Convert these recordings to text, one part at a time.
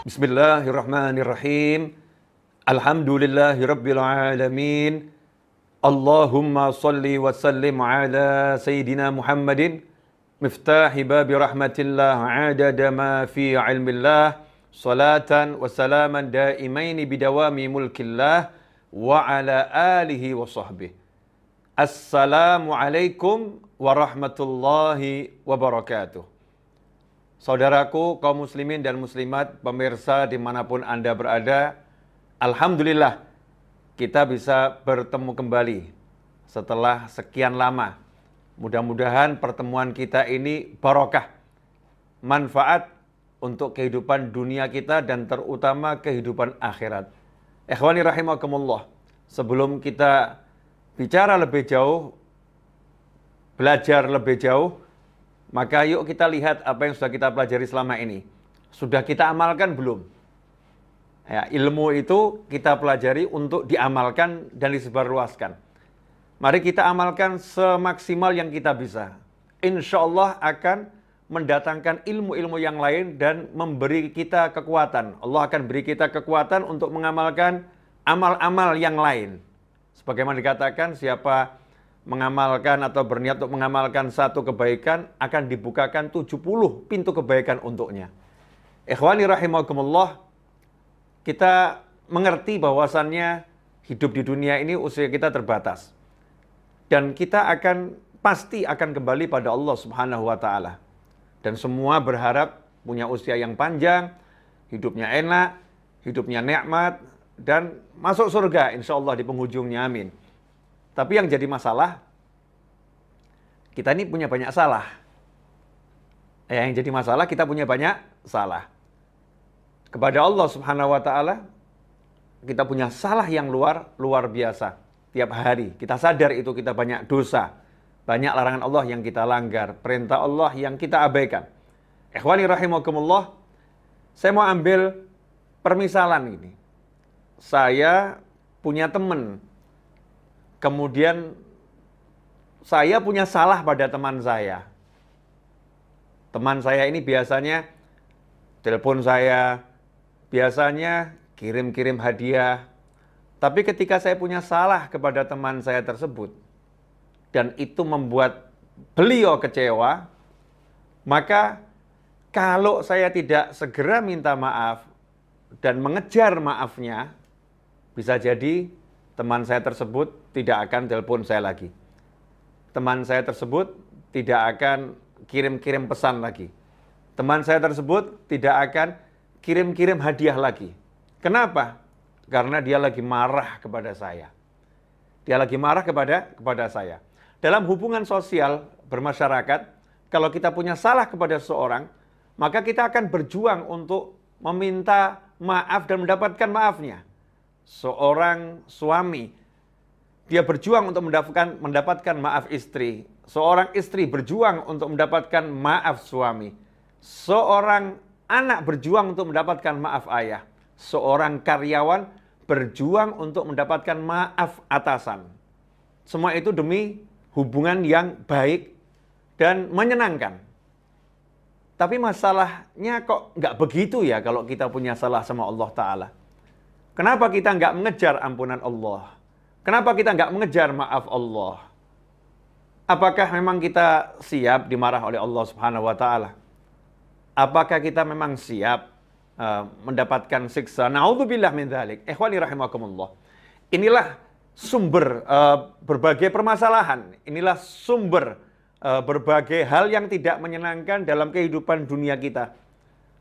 Bismillahirrahmanirrahim. Alhamdulillahirabbil alamin. Allahumma salli wa sallim ala sayyidina Muhammadin miftahi babi rahmatillah adada ma fi ilmillah salatan wa salaman daimaini bidawami mulkillah wa ala alihi wa sahbihi. Assalamualaikum warahmatullahi wabarakatuh. Saudaraku, kaum muslimin dan muslimat, pemirsa di mana pun Anda berada, Alhamdulillah kita bisa bertemu kembali setelah sekian lama. Mudah-mudahan pertemuan kita ini barokah, manfaat untuk kehidupan dunia kita dan terutama kehidupan akhirat. Ikhwani rahimakumullah, sebelum kita bicara lebih jauh, belajar lebih jauh, maka yuk kita lihat apa yang sudah kita pelajari selama ini. Sudah kita amalkan belum? Ya, ilmu itu kita pelajari untuk diamalkan dan disebarluaskan. Mari kita amalkan semaksimal yang kita bisa. Insya Allah akan mendatangkan ilmu-ilmu yang lain dan memberi kita kekuatan. Allah akan beri kita kekuatan untuk mengamalkan amal-amal yang lain. Sebagaimana dikatakan, siapa mengamalkan atau berniat untuk mengamalkan satu kebaikan akan dibukakan 70 pintu kebaikan untuknya. Ikhwani rahimakumullah, kita mengerti bahwasannya hidup di dunia ini usia kita terbatas. Dan kita akan pasti akan kembali pada Allah Subhanahu wa taala. Dan semua berharap punya usia yang panjang, hidupnya enak, hidupnya nikmat dan masuk surga insya Allah di penghujungnya amin. Tapi yang jadi masalah, kita ini punya banyak salah. Ya, yang jadi masalah, kita punya banyak salah. Kepada Allah subhanahu wa ta'ala, kita punya salah yang luar luar biasa. Tiap hari, kita sadar itu kita banyak dosa. Banyak larangan Allah yang kita langgar. Perintah Allah yang kita abaikan. Ikhwani rahimakumullah, saya mau ambil permisalan ini. Saya punya teman kemudian saya punya salah pada teman saya. Teman saya ini biasanya telepon saya, biasanya kirim-kirim hadiah. Tapi ketika saya punya salah kepada teman saya tersebut, dan itu membuat beliau kecewa, maka kalau saya tidak segera minta maaf dan mengejar maafnya, bisa jadi teman saya tersebut tidak akan telepon saya lagi. Teman saya tersebut tidak akan kirim-kirim pesan lagi. Teman saya tersebut tidak akan kirim-kirim hadiah lagi. Kenapa? Karena dia lagi marah kepada saya. Dia lagi marah kepada kepada saya. Dalam hubungan sosial bermasyarakat, kalau kita punya salah kepada seseorang, maka kita akan berjuang untuk meminta maaf dan mendapatkan maafnya seorang suami dia berjuang untuk mendapatkan mendapatkan maaf istri. Seorang istri berjuang untuk mendapatkan maaf suami. Seorang anak berjuang untuk mendapatkan maaf ayah. Seorang karyawan berjuang untuk mendapatkan maaf atasan. Semua itu demi hubungan yang baik dan menyenangkan. Tapi masalahnya kok nggak begitu ya kalau kita punya salah sama Allah Ta'ala. Kenapa kita nggak mengejar ampunan Allah? Kenapa kita nggak mengejar maaf Allah? Apakah memang kita siap dimarah oleh Allah Subhanahu wa taala? Apakah kita memang siap uh, mendapatkan siksa? Nauzubillah min dzalik. Ikhwani rahimakumullah. Inilah sumber uh, berbagai permasalahan. Inilah sumber uh, berbagai hal yang tidak menyenangkan dalam kehidupan dunia kita.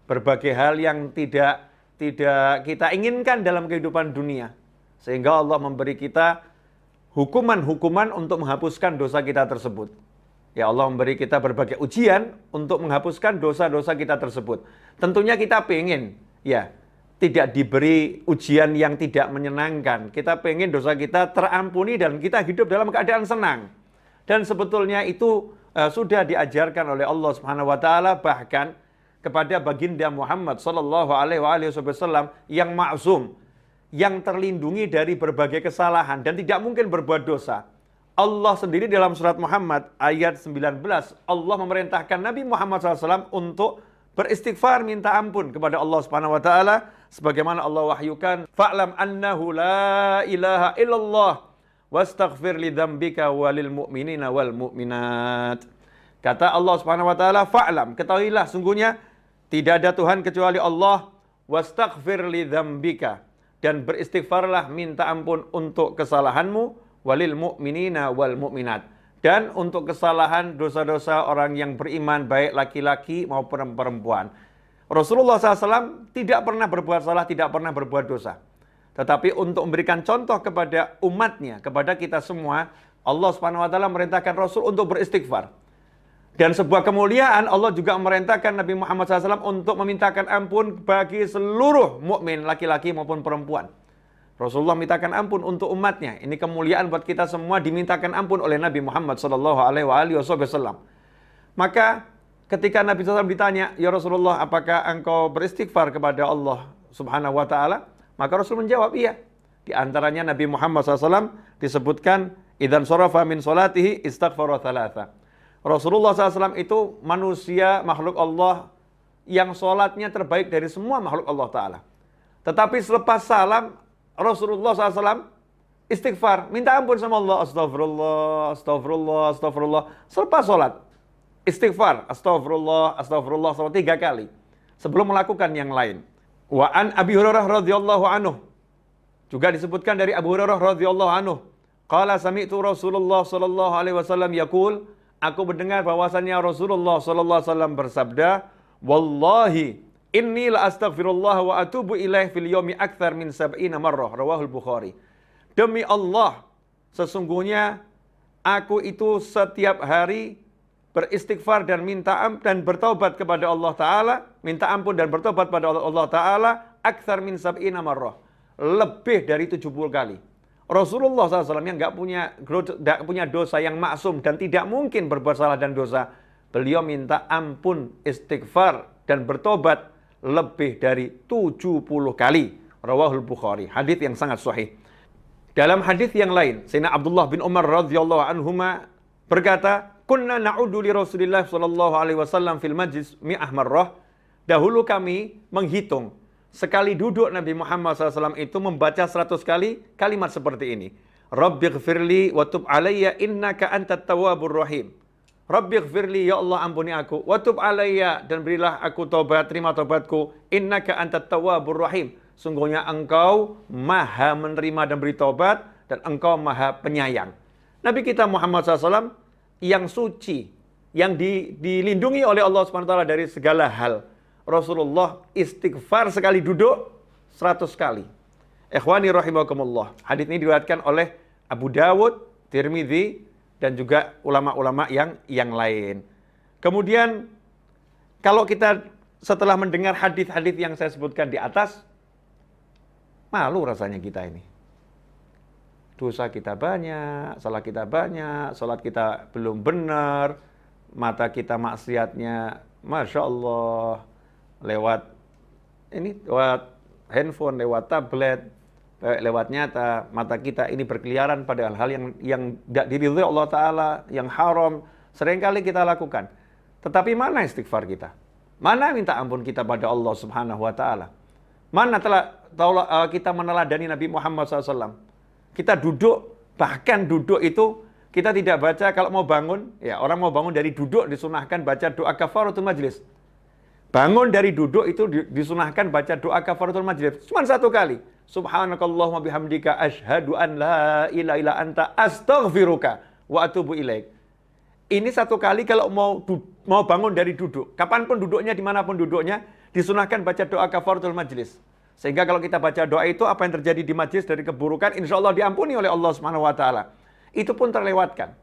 Berbagai hal yang tidak tidak kita inginkan dalam kehidupan dunia. Sehingga Allah memberi kita hukuman-hukuman untuk menghapuskan dosa kita tersebut. Ya Allah memberi kita berbagai ujian untuk menghapuskan dosa-dosa kita tersebut. Tentunya kita pengen, ya, tidak diberi ujian yang tidak menyenangkan. Kita pengen dosa kita terampuni dan kita hidup dalam keadaan senang. Dan sebetulnya itu uh, sudah diajarkan oleh Allah Subhanahu wa taala bahkan kepada baginda Muhammad sallallahu alaihi wasallam yang maksum, yang terlindungi dari berbagai kesalahan dan tidak mungkin berbuat dosa. Allah sendiri dalam surat Muhammad ayat 19, Allah memerintahkan Nabi Muhammad SAW untuk beristighfar minta ampun kepada Allah Subhanahu wa taala sebagaimana Allah wahyukan fa'lam annahu la ilaha illallah wastaghfir li walil mu'minina wal mu'minat. Kata Allah Subhanahu wa taala fa'lam ketahuilah sungguhnya tidak ada Tuhan kecuali Allah wastaghfir li dzambika dan beristighfarlah minta ampun untuk kesalahanmu walil mu'minina wal mu'minat dan untuk kesalahan dosa-dosa orang yang beriman baik laki-laki maupun perempuan. Rasulullah SAW tidak pernah berbuat salah, tidak pernah berbuat dosa. Tetapi untuk memberikan contoh kepada umatnya, kepada kita semua, Allah Subhanahu wa taala merintahkan Rasul untuk beristighfar. Dan sebuah kemuliaan Allah juga merintahkan Nabi Muhammad SAW untuk memintakan ampun bagi seluruh mukmin laki-laki maupun perempuan. Rasulullah mintakan ampun untuk umatnya. Ini kemuliaan buat kita semua dimintakan ampun oleh Nabi Muhammad SAW. Maka Ketika Nabi SAW ditanya, Ya Rasulullah, apakah engkau beristighfar kepada Allah subhanahu wa ta'ala? Maka Rasul menjawab, iya. Di antaranya Nabi Muhammad SAW disebutkan, Idan surafa min solatihi istaghfara thalatha. Rasulullah SAW itu manusia, makhluk Allah, yang sholatnya terbaik dari semua makhluk Allah Ta'ala. Tetapi selepas salam, Rasulullah SAW istighfar, minta ampun sama Allah. Astagfirullah, astagfirullah, astagfirullah. Selepas sholat, istighfar, astagfirullah, astagfirullah selama tiga kali sebelum melakukan yang lain. Wa an Abi Hurairah radhiyallahu anhu juga disebutkan dari Abu Hurairah radhiyallahu anhu qala sami'tu Rasulullah sallallahu alaihi aku mendengar bahwasannya Rasulullah sallallahu alaihi wasallam bersabda wallahi inni la astaghfirullah wa atubu ilaih fil yomi akthar min sab'ina marrah rawahul Bukhari demi Allah sesungguhnya aku itu setiap hari beristighfar dan minta ampun dan bertobat kepada Allah Ta'ala, minta ampun dan bertobat pada Allah Ta'ala, akthar min sab'ina marrah. Lebih dari 70 kali. Rasulullah SAW yang nggak punya, gak punya dosa yang maksum dan tidak mungkin berbuat salah dan dosa, beliau minta ampun, istighfar, dan bertobat lebih dari 70 kali. Rawahul Bukhari. Hadis yang sangat sahih. Dalam hadis yang lain, Sayyidina Abdullah bin Umar radhiyallahu anhuma berkata, Kunna na'udu li Rasulillah sallallahu alaihi wasallam fil majlis mi'ah marrah. Dahulu kami menghitung sekali duduk Nabi Muhammad SAW itu membaca 100 kali kalimat seperti ini. Rabbi gfirli wa tub alayya innaka antat tawwabur rahim. Rabbi gfirli ya Allah ampuni aku wa tub alayya dan berilah aku tobat terima tobatku innaka antat tawwabur rahim. Sungguhnya engkau maha menerima dan beri tobat dan engkau maha penyayang. Nabi kita Muhammad SAW yang suci, yang di, dilindungi oleh Allah SWT dari segala hal. Rasulullah istighfar sekali duduk 100 kali. Ikhwani rahimakumullah. Hadis ini diriwayatkan oleh Abu Dawud, Tirmidzi dan juga ulama-ulama yang yang lain. Kemudian kalau kita setelah mendengar hadis-hadis yang saya sebutkan di atas, malu rasanya kita ini dosa kita banyak, salah kita banyak, sholat kita belum benar, mata kita maksiatnya, masya Allah, lewat ini lewat handphone, lewat tablet, lewat nyata, mata kita ini berkeliaran pada hal-hal yang yang tidak diridhoi Allah Taala, yang haram, sering kali kita lakukan. Tetapi mana istighfar kita? Mana minta ampun kita pada Allah Subhanahu Wa Taala? Mana telah, uh, kita meneladani Nabi Muhammad SAW? Kita duduk, bahkan duduk itu kita tidak baca kalau mau bangun, ya orang mau bangun dari duduk disunahkan baca doa kafaratul majlis. Bangun dari duduk itu disunahkan baca doa kafaratul majlis. Cuma satu kali. Subhanakallahumma bihamdika ashadu an la ilaha illa anta astaghfiruka wa atubu ilaik. Ini satu kali kalau mau mau bangun dari duduk. Kapan pun duduknya, di mana pun duduknya, disunahkan baca doa kafaratul majlis. Sehingga kalau kita baca doa itu, apa yang terjadi di majlis dari keburukan, insya Allah diampuni oleh Allah Subhanahu Wa Taala. Itu pun terlewatkan.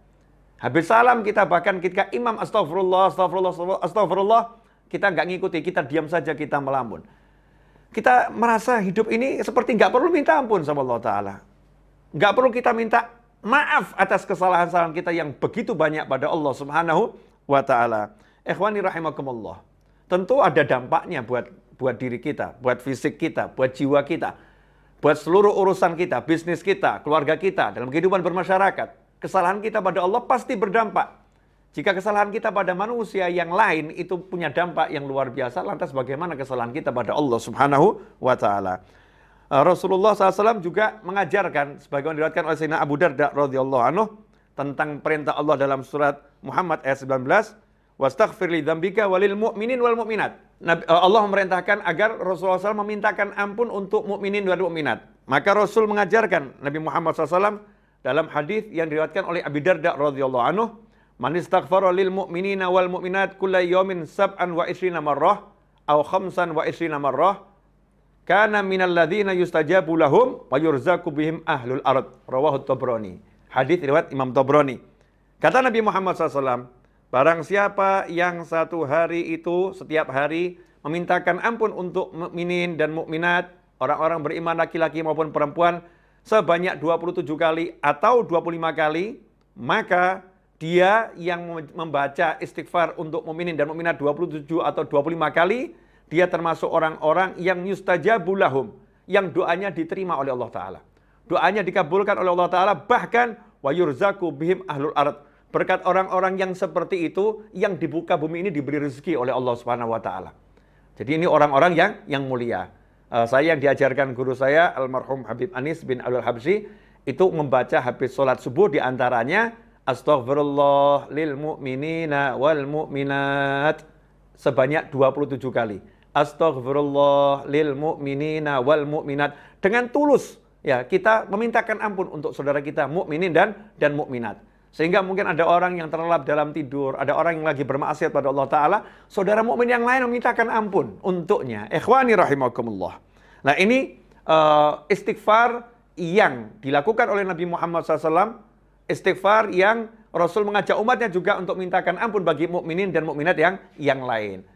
Habis salam kita bahkan ketika imam astagfirullah, astagfirullah, astagfirullah, kita nggak ngikuti, kita diam saja, kita melamun. Kita merasa hidup ini seperti nggak perlu minta ampun sama Allah Ta'ala. Nggak perlu kita minta maaf atas kesalahan-kesalahan kita yang begitu banyak pada Allah Subhanahu wa Ta'ala. Ikhwani rahimakumullah. Tentu ada dampaknya buat buat diri kita, buat fisik kita, buat jiwa kita, buat seluruh urusan kita, bisnis kita, keluarga kita, dalam kehidupan bermasyarakat. Kesalahan kita pada Allah pasti berdampak. Jika kesalahan kita pada manusia yang lain itu punya dampak yang luar biasa, lantas bagaimana kesalahan kita pada Allah Subhanahu wa taala? Uh, Rasulullah SAW juga mengajarkan sebagaimana diriwayatkan oleh Sayyidina Abu Darda radhiyallahu anhu tentang perintah Allah dalam surat Muhammad ayat 19, "Wastaghfir li dzambika walil mu'minin wal mu'minat." Uh, Allah memerintahkan agar Rasulullah SAW memintakan ampun untuk mukminin dan mukminat. Maka Rasul mengajarkan Nabi Muhammad SAW dalam hadis yang diriwayatkan oleh Abu Darda radhiyallahu anhu Man istaghfara lil mu'minina wal mu'minat kulla yawmin sab'an wa isrina marrah aw khamsan wa isrina marrah kana minal ladzina yustajabu lahum wa yurzaku bihim ahlul ard. Rawahu Tabrani. Hadis riwayat Imam Tabrani. Kata Nabi Muhammad SAW barang siapa yang satu hari itu setiap hari memintakan ampun untuk mukminin dan mukminat orang-orang beriman laki-laki maupun perempuan sebanyak 27 kali atau 25 kali maka dia yang membaca istighfar untuk mukminin dan mukminat 27 atau 25 kali, dia termasuk orang-orang yang yustajabu lahum, yang doanya diterima oleh Allah Ta'ala. Doanya dikabulkan oleh Allah Ta'ala, bahkan wa yurzaku bihim ahlul arad. Berkat orang-orang yang seperti itu, yang dibuka bumi ini diberi rezeki oleh Allah Subhanahu wa Ta'ala. Jadi ini orang-orang yang yang mulia. Uh, saya yang diajarkan guru saya, almarhum Habib Anis bin Abdul Habsyi, itu membaca habis sholat subuh di antaranya Astaghfirullah lil mu'minina wal mu'minat sebanyak 27 kali. Astaghfirullah lil mu'minina wal mu'minat dengan tulus ya kita memintakan ampun untuk saudara kita mukminin dan dan mukminat. Sehingga mungkin ada orang yang terlelap dalam tidur, ada orang yang lagi bermaksiat pada Allah Ta'ala, saudara mukmin yang lain memintakan ampun untuknya. Ikhwani rahimakumullah. Nah ini uh, istighfar yang dilakukan oleh Nabi Muhammad SAW istighfar yang Rasul mengajak umatnya juga untuk mintakan ampun bagi mukminin dan mukminat yang yang lain.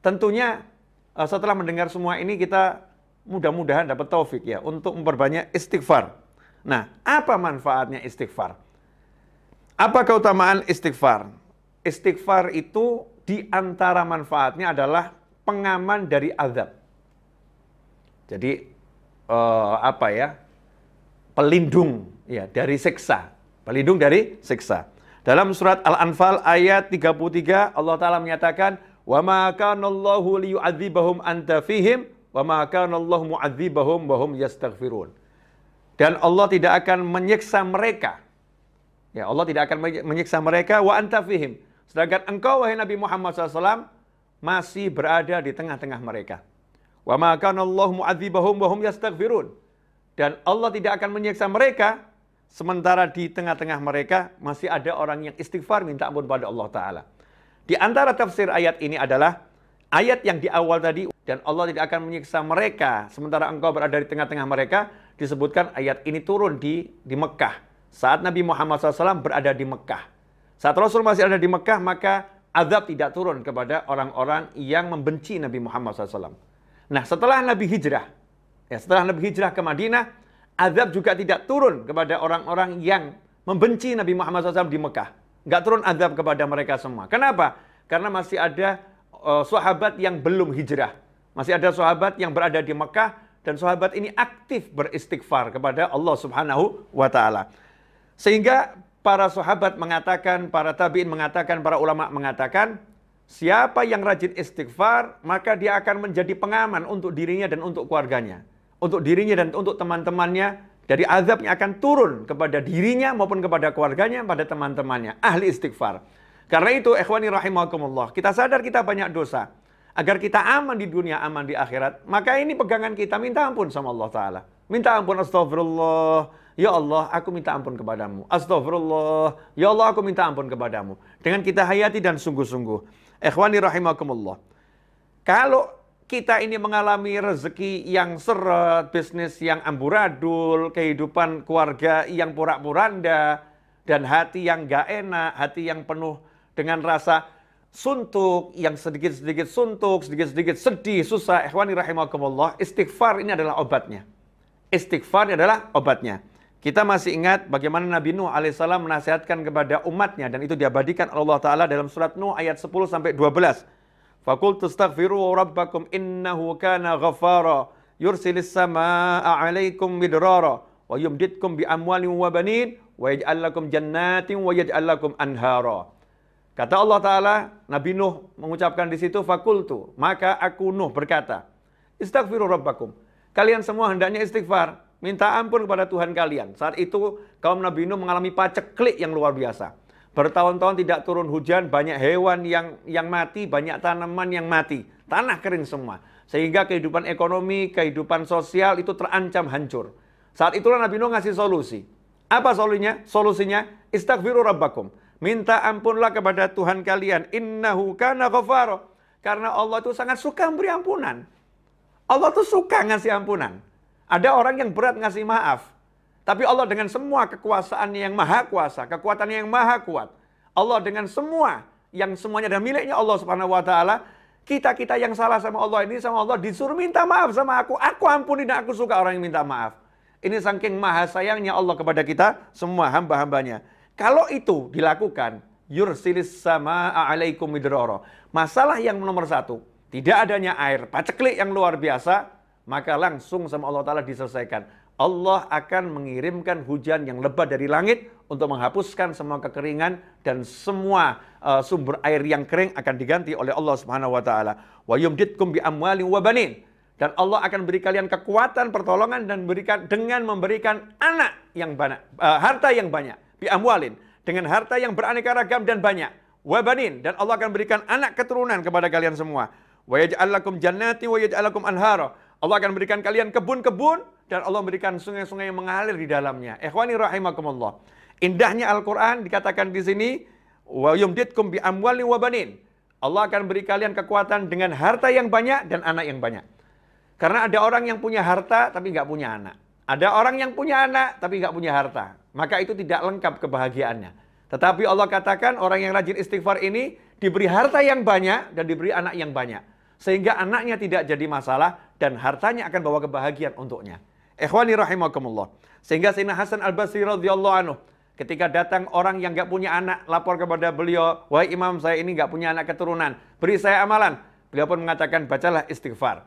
Tentunya eh, setelah mendengar semua ini kita mudah-mudahan dapat taufik ya untuk memperbanyak istighfar. Nah, apa manfaatnya istighfar? Apa keutamaan istighfar? Istighfar itu di antara manfaatnya adalah pengaman dari azab. Jadi uh, apa ya? Pelindung ya dari siksa Pelindung dari siksa. Dalam surat Al-Anfal ayat 33 Allah Taala menyatakan, "Wa ma kana Allahu liyu'adzibahum anta fihim wa ma kana Allahu mu'adzibahum wa hum yastaghfirun." Dan Allah tidak akan menyiksa mereka. Ya, Allah tidak akan menyiksa mereka wa anta fihim. Sedangkan engkau wahai Nabi Muhammad SAW masih berada di tengah-tengah mereka. Wa ma kana Allahu mu'adzibahum wa hum yastaghfirun. Dan Allah tidak akan menyiksa mereka Sementara di tengah-tengah mereka masih ada orang yang istighfar minta ampun pada Allah Ta'ala. Di antara tafsir ayat ini adalah ayat yang di awal tadi dan Allah tidak akan menyiksa mereka sementara engkau berada di tengah-tengah mereka disebutkan ayat ini turun di di Mekah saat Nabi Muhammad SAW berada di Mekah. Saat Rasul masih ada di Mekah maka azab tidak turun kepada orang-orang yang membenci Nabi Muhammad SAW. Nah setelah Nabi hijrah, ya setelah Nabi hijrah ke Madinah, azab juga tidak turun kepada orang-orang yang membenci Nabi Muhammad SAW di Mekah. Nggak turun azab kepada mereka semua. Kenapa? Karena masih ada uh, sahabat yang belum hijrah. Masih ada sahabat yang berada di Mekah dan sahabat ini aktif beristighfar kepada Allah Subhanahu wa taala. Sehingga para sahabat mengatakan, para tabi'in mengatakan, para ulama mengatakan, siapa yang rajin istighfar, maka dia akan menjadi pengaman untuk dirinya dan untuk keluarganya untuk dirinya dan untuk teman-temannya dari azabnya akan turun kepada dirinya maupun kepada keluarganya, pada teman-temannya. Ahli istighfar. Karena itu, ikhwani rahimakumullah, kita sadar kita banyak dosa. Agar kita aman di dunia, aman di akhirat. Maka ini pegangan kita, minta ampun sama Allah Ta'ala. Minta ampun, astagfirullah. Ya Allah, aku minta ampun kepadamu. Astagfirullah. Ya Allah, aku minta ampun kepadamu. Dengan kita hayati dan sungguh-sungguh. Ikhwani rahimakumullah. Kalau kita ini mengalami rezeki yang seret, bisnis yang amburadul, kehidupan keluarga yang porak-poranda, dan hati yang gak enak, hati yang penuh dengan rasa suntuk, yang sedikit-sedikit suntuk, sedikit-sedikit sedih, susah. Ikhwani rahimakumullah, istighfar ini adalah obatnya. Istighfar ini adalah obatnya. Kita masih ingat bagaimana Nabi Nuh alaihissalam menasihatkan kepada umatnya dan itu diabadikan Allah Ta'ala dalam surat Nuh ayat 10 sampai 12. Ghaffara yursilis samaa'a 'alaikum midrara wa yumditkum bi amwalin wa banin wa yaj'al lakum jannatin wa yaj'al lakum anhara. Kata Allah Ta'ala, Nabi Nuh mengucapkan di situ, Fakultu, maka aku Nuh berkata, Istighfiru Rabbakum. Kalian semua hendaknya istighfar, minta ampun kepada Tuhan kalian. Saat itu kaum Nabi Nuh mengalami paceklik yang luar biasa. Bertahun-tahun tidak turun hujan, banyak hewan yang yang mati, banyak tanaman yang mati. Tanah kering semua. Sehingga kehidupan ekonomi, kehidupan sosial itu terancam hancur. Saat itulah Nabi Nuh ngasih solusi. Apa solusinya? Solusinya, istaghfiru rabbakum. Minta ampunlah kepada Tuhan kalian. Innahu kana ghafaro. Karena Allah itu sangat suka memberi ampunan. Allah tuh suka ngasih ampunan. Ada orang yang berat ngasih maaf. Tapi Allah dengan semua kekuasaan yang maha kuasa, kekuatan yang maha kuat. Allah dengan semua yang semuanya dan miliknya Allah Subhanahu wa taala, kita-kita yang salah sama Allah ini sama Allah disuruh minta maaf sama aku. Aku ampuni dan aku suka orang yang minta maaf. Ini saking maha sayangnya Allah kepada kita semua hamba-hambanya. Kalau itu dilakukan, yursilis sama alaikum midroro. Masalah yang nomor satu, tidak adanya air, paceklik yang luar biasa, maka langsung sama Allah Ta'ala diselesaikan. Allah akan mengirimkan hujan yang lebat dari langit untuk menghapuskan semua kekeringan dan semua uh, sumber air yang kering akan diganti oleh Allah Subhanahu wa taala. Wa yumditkum bi amwalin wa banin. Dan Allah akan beri kalian kekuatan, pertolongan dan berikan dengan memberikan anak yang banyak, uh, harta yang banyak, bi amwalin, dengan harta yang beraneka ragam dan banyak. Wa banin dan Allah akan berikan anak keturunan kepada kalian semua. Wa yaj'al lakum jannati wa yaj'al lakum anhara. Allah akan berikan kalian kebun-kebun dan Allah memberikan sungai-sungai yang mengalir di dalamnya. Ikhwani rahimakumullah. Indahnya Al-Qur'an dikatakan di sini wa yumditkum bi amwalin wa banin. Allah akan beri kalian kekuatan dengan harta yang banyak dan anak yang banyak. Karena ada orang yang punya harta tapi nggak punya anak. Ada orang yang punya anak tapi nggak punya harta. Maka itu tidak lengkap kebahagiaannya. Tetapi Allah katakan orang yang rajin istighfar ini diberi harta yang banyak dan diberi anak yang banyak. Sehingga anaknya tidak jadi masalah dan hartanya akan bawa kebahagiaan untuknya. Ikhwani rahimakumullah. Sehingga Sayyidina Hasan Al-Basri radhiyallahu anhu ketika datang orang yang nggak punya anak lapor kepada beliau, "Wahai imam, saya ini nggak punya anak keturunan, beri saya amalan." Beliau pun mengatakan, "Bacalah istighfar."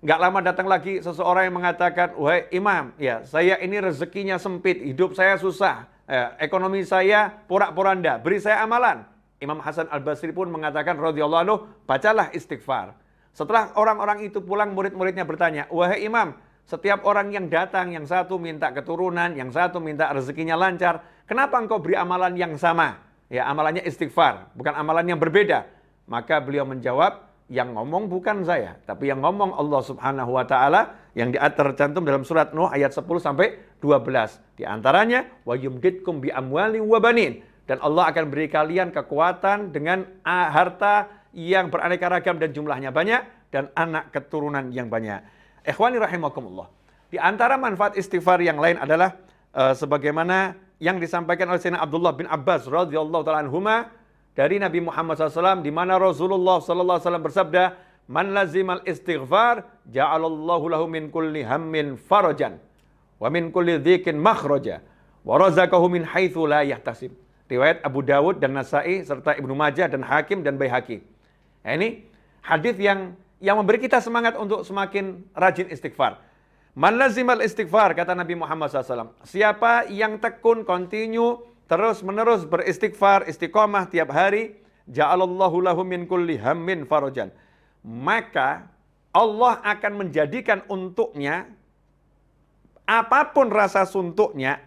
Nggak lama datang lagi seseorang yang mengatakan, "Wahai imam, ya, saya ini rezekinya sempit, hidup saya susah, ya, ekonomi saya porak-poranda, beri saya amalan." Imam Hasan Al-Basri pun mengatakan radhiyallahu anhu, "Bacalah istighfar." Setelah orang-orang itu pulang, murid-muridnya bertanya, "Wahai imam, setiap orang yang datang, yang satu minta keturunan, yang satu minta rezekinya lancar. Kenapa engkau beri amalan yang sama? Ya, amalannya istighfar, bukan amalan yang berbeda. Maka beliau menjawab, yang ngomong bukan saya, tapi yang ngomong Allah Subhanahu wa taala yang tercantum dalam surat Nuh ayat 10 sampai 12. Di antaranya wa yumditkum bi amwalin wa banin dan Allah akan beri kalian kekuatan dengan harta yang beraneka ragam dan jumlahnya banyak dan anak keturunan yang banyak. Ikhwani rahimakumullah. Di antara manfaat istighfar yang lain adalah uh, sebagaimana yang disampaikan oleh Sayyidina Abdullah bin Abbas radhiyallahu taala anhuma dari Nabi Muhammad SAW di mana Rasulullah wasallam bersabda, "Man lazimal istighfar ja'alallahu lahu min kulli hammin farajan wa min kulli dhikin makhraja wa razaqahu min haitsu la yahtasib." Riwayat Abu Dawud dan Nasai serta Ibnu Majah dan Hakim dan Baihaqi. Nah, ini hadis yang yang memberi kita semangat untuk semakin rajin istighfar. Man lazimal istighfar, kata Nabi Muhammad SAW. Siapa yang tekun, continue, terus menerus beristighfar, istiqomah tiap hari, ja'alallahu lahu min kulli hammin farajan. Maka Allah akan menjadikan untuknya apa pun rasa suntuknya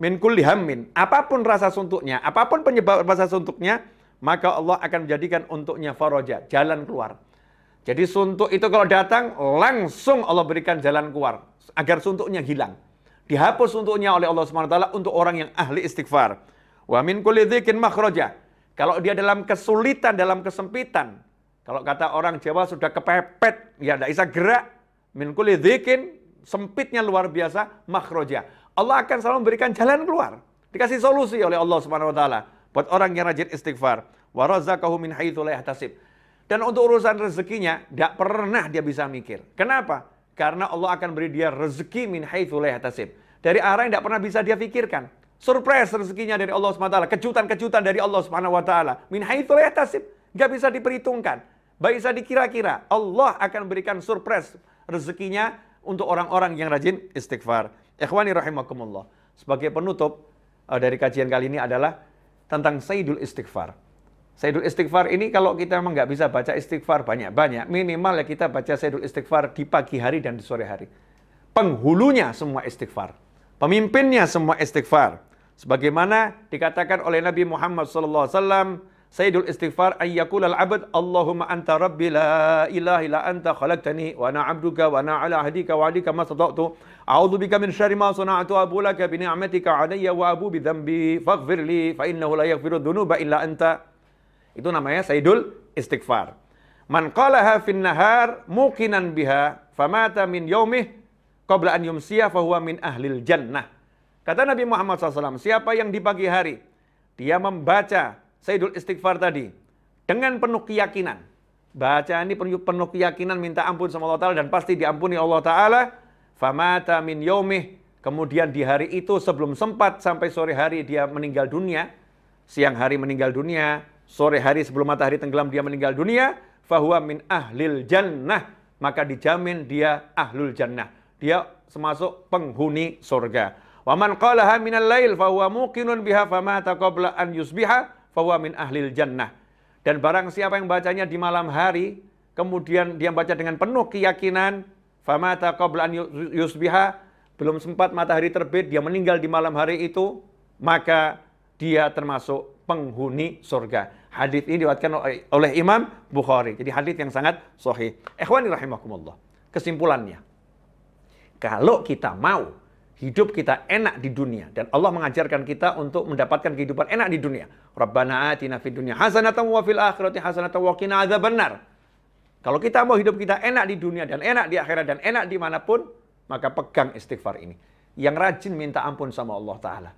min kulli hammin, apa pun rasa suntuknya, apa pun penyebab rasa suntuknya, maka Allah akan menjadikan untuknya faraja, jalan keluar. Jadi suntuk itu kalau datang langsung Allah berikan jalan keluar agar suntuknya hilang. Dihapus suntuknya oleh Allah SWT untuk orang yang ahli istighfar. Wa min kulli dzikin. Kalau dia dalam kesulitan, dalam kesempitan, kalau kata orang Jawa sudah kepepet, ya tidak bisa gerak, min kulli sempitnya luar biasa, makhraja. Allah akan selalu memberikan jalan keluar. Dikasih solusi oleh Allah Subhanahu wa buat orang yang rajin istighfar. Wa razaqahu min haitsu la yahtasib. Dan untuk urusan rezekinya, tidak pernah dia bisa mikir. Kenapa? Karena Allah akan beri dia rezeki min haitsu la Dari arah yang tidak pernah bisa dia pikirkan. Surprise rezekinya dari Allah SWT. Kejutan-kejutan dari Allah SWT. Min haitsu la Gak bisa diperhitungkan. Baik bisa dikira-kira. Allah akan berikan surprise rezekinya untuk orang-orang yang rajin istighfar. Ikhwani rahimakumullah. Sebagai penutup eh, dari kajian kali ini adalah tentang Sayyidul Istighfar. Sayyidul Istighfar ini kalau kita memang nggak bisa baca istighfar banyak-banyak, minimal ya kita baca Sayyidul Istighfar di pagi hari dan di sore hari. Penghulunya semua istighfar. Pemimpinnya semua istighfar. Sebagaimana dikatakan oleh Nabi Muhammad SAW, Sayyidul istighfar ayyakul al-abd Allahumma anta rabbi la ilaha illa anta khalaqtani wa ana 'abduka wa ana 'ala ahdika wa 'adika ma stata'tu a'udzu bika min syarri ma sana'tu abu laka bi ni'matika wa abu bi dhanbi faghfir li fa innahu la yaghfiru dhunuba illa anta itu namanya Sayyidul Istighfar. Man qalaha fin nahar muqinan biha famata min yaumih qabla an yumsiya fahuwa min ahlil jannah. Kata Nabi Muhammad SAW, siapa yang di pagi hari dia membaca Sayyidul Istighfar tadi dengan penuh keyakinan. Baca ini penuh, penuh keyakinan minta ampun sama Allah Ta'ala dan pasti diampuni Allah Ta'ala. Famata min yaumih. Kemudian di hari itu sebelum sempat sampai sore hari dia meninggal dunia. Siang hari meninggal dunia sore hari sebelum matahari tenggelam dia meninggal dunia, fahuwa min ahlil jannah, maka dijamin dia ahlul jannah. Dia semasuk penghuni surga. Wa man qalaha minal lail fahuwa muqinun biha famata qabla an yusbiha fahuwa min ahlil jannah. Dan barang siapa yang bacanya di malam hari, kemudian dia baca dengan penuh keyakinan, famata qabla an yusbiha, belum sempat matahari terbit, dia meninggal di malam hari itu, maka dia termasuk penghuni surga. Hadis ini diwakilkan oleh Imam Bukhari. Jadi hadis yang sangat sahih. Ikhwani rahimakumullah. Kesimpulannya, kalau kita mau hidup kita enak di dunia dan Allah mengajarkan kita untuk mendapatkan kehidupan enak di dunia. Rabbana atina fid dunya hasanatan wa fil akhirati hasanatan wa qina adzabannar. Kalau kita mau hidup kita enak di dunia dan enak di akhirat dan enak di mana pun, maka pegang istighfar ini. Yang rajin minta ampun sama Allah Ta'ala.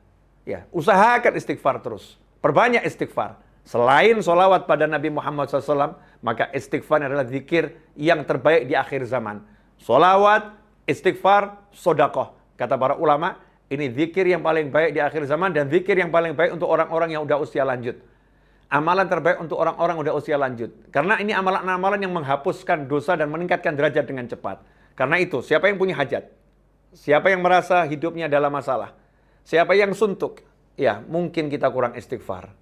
Ya, usahakan istighfar terus. Perbanyak istighfar. Selain solawat pada Nabi Muhammad SAW, maka istighfar adalah zikir yang terbaik di akhir zaman. Solawat, istighfar, sodakoh. Kata para ulama, ini zikir yang paling baik di akhir zaman dan zikir yang paling baik untuk orang-orang yang udah usia lanjut. Amalan terbaik untuk orang-orang udah usia lanjut. Karena ini amalan-amalan yang menghapuskan dosa dan meningkatkan derajat dengan cepat. Karena itu, siapa yang punya hajat? Siapa yang merasa hidupnya dalam masalah? Siapa yang suntuk? Ya, mungkin kita kurang istighfar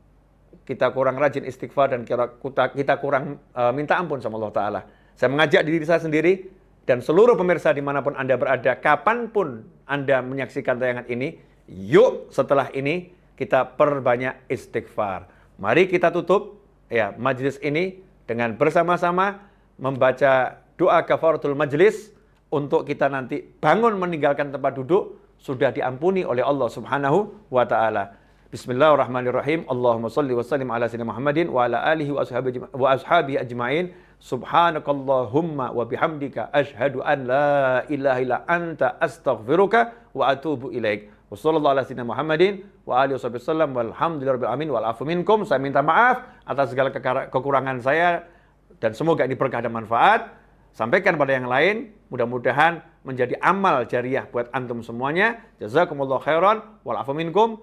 kita kurang rajin istighfar dan kita, kita kurang uh, minta ampun sama Allah Ta'ala. Saya mengajak diri saya sendiri dan seluruh pemirsa di mana pun Anda berada, kapan pun Anda menyaksikan tayangan ini, yuk setelah ini kita perbanyak istighfar. Mari kita tutup ya majelis ini dengan bersama-sama membaca doa kafaratul majelis untuk kita nanti bangun meninggalkan tempat duduk sudah diampuni oleh Allah Subhanahu wa taala. Bismillahirrahmanirrahim. Allahumma salli wa sallim ala sayyidina Muhammadin wa ala alihi wa ashabihi wa ashabihi ajma'in. Subhanakallahumma wa bihamdika asyhadu an la ilaha illa anta astaghfiruka wa atubu ilaik. Wa sallallahu ala sayyidina Muhammadin wa alihi wa sallam walhamdulillahirabbil alamin wal afu minkum. Saya minta maaf atas segala kekurangan saya dan semoga ini berkah dan manfaat. Sampaikan pada yang lain, mudah-mudahan menjadi amal jariah buat antum semuanya. Jazakumullah khairan wal afu minkum.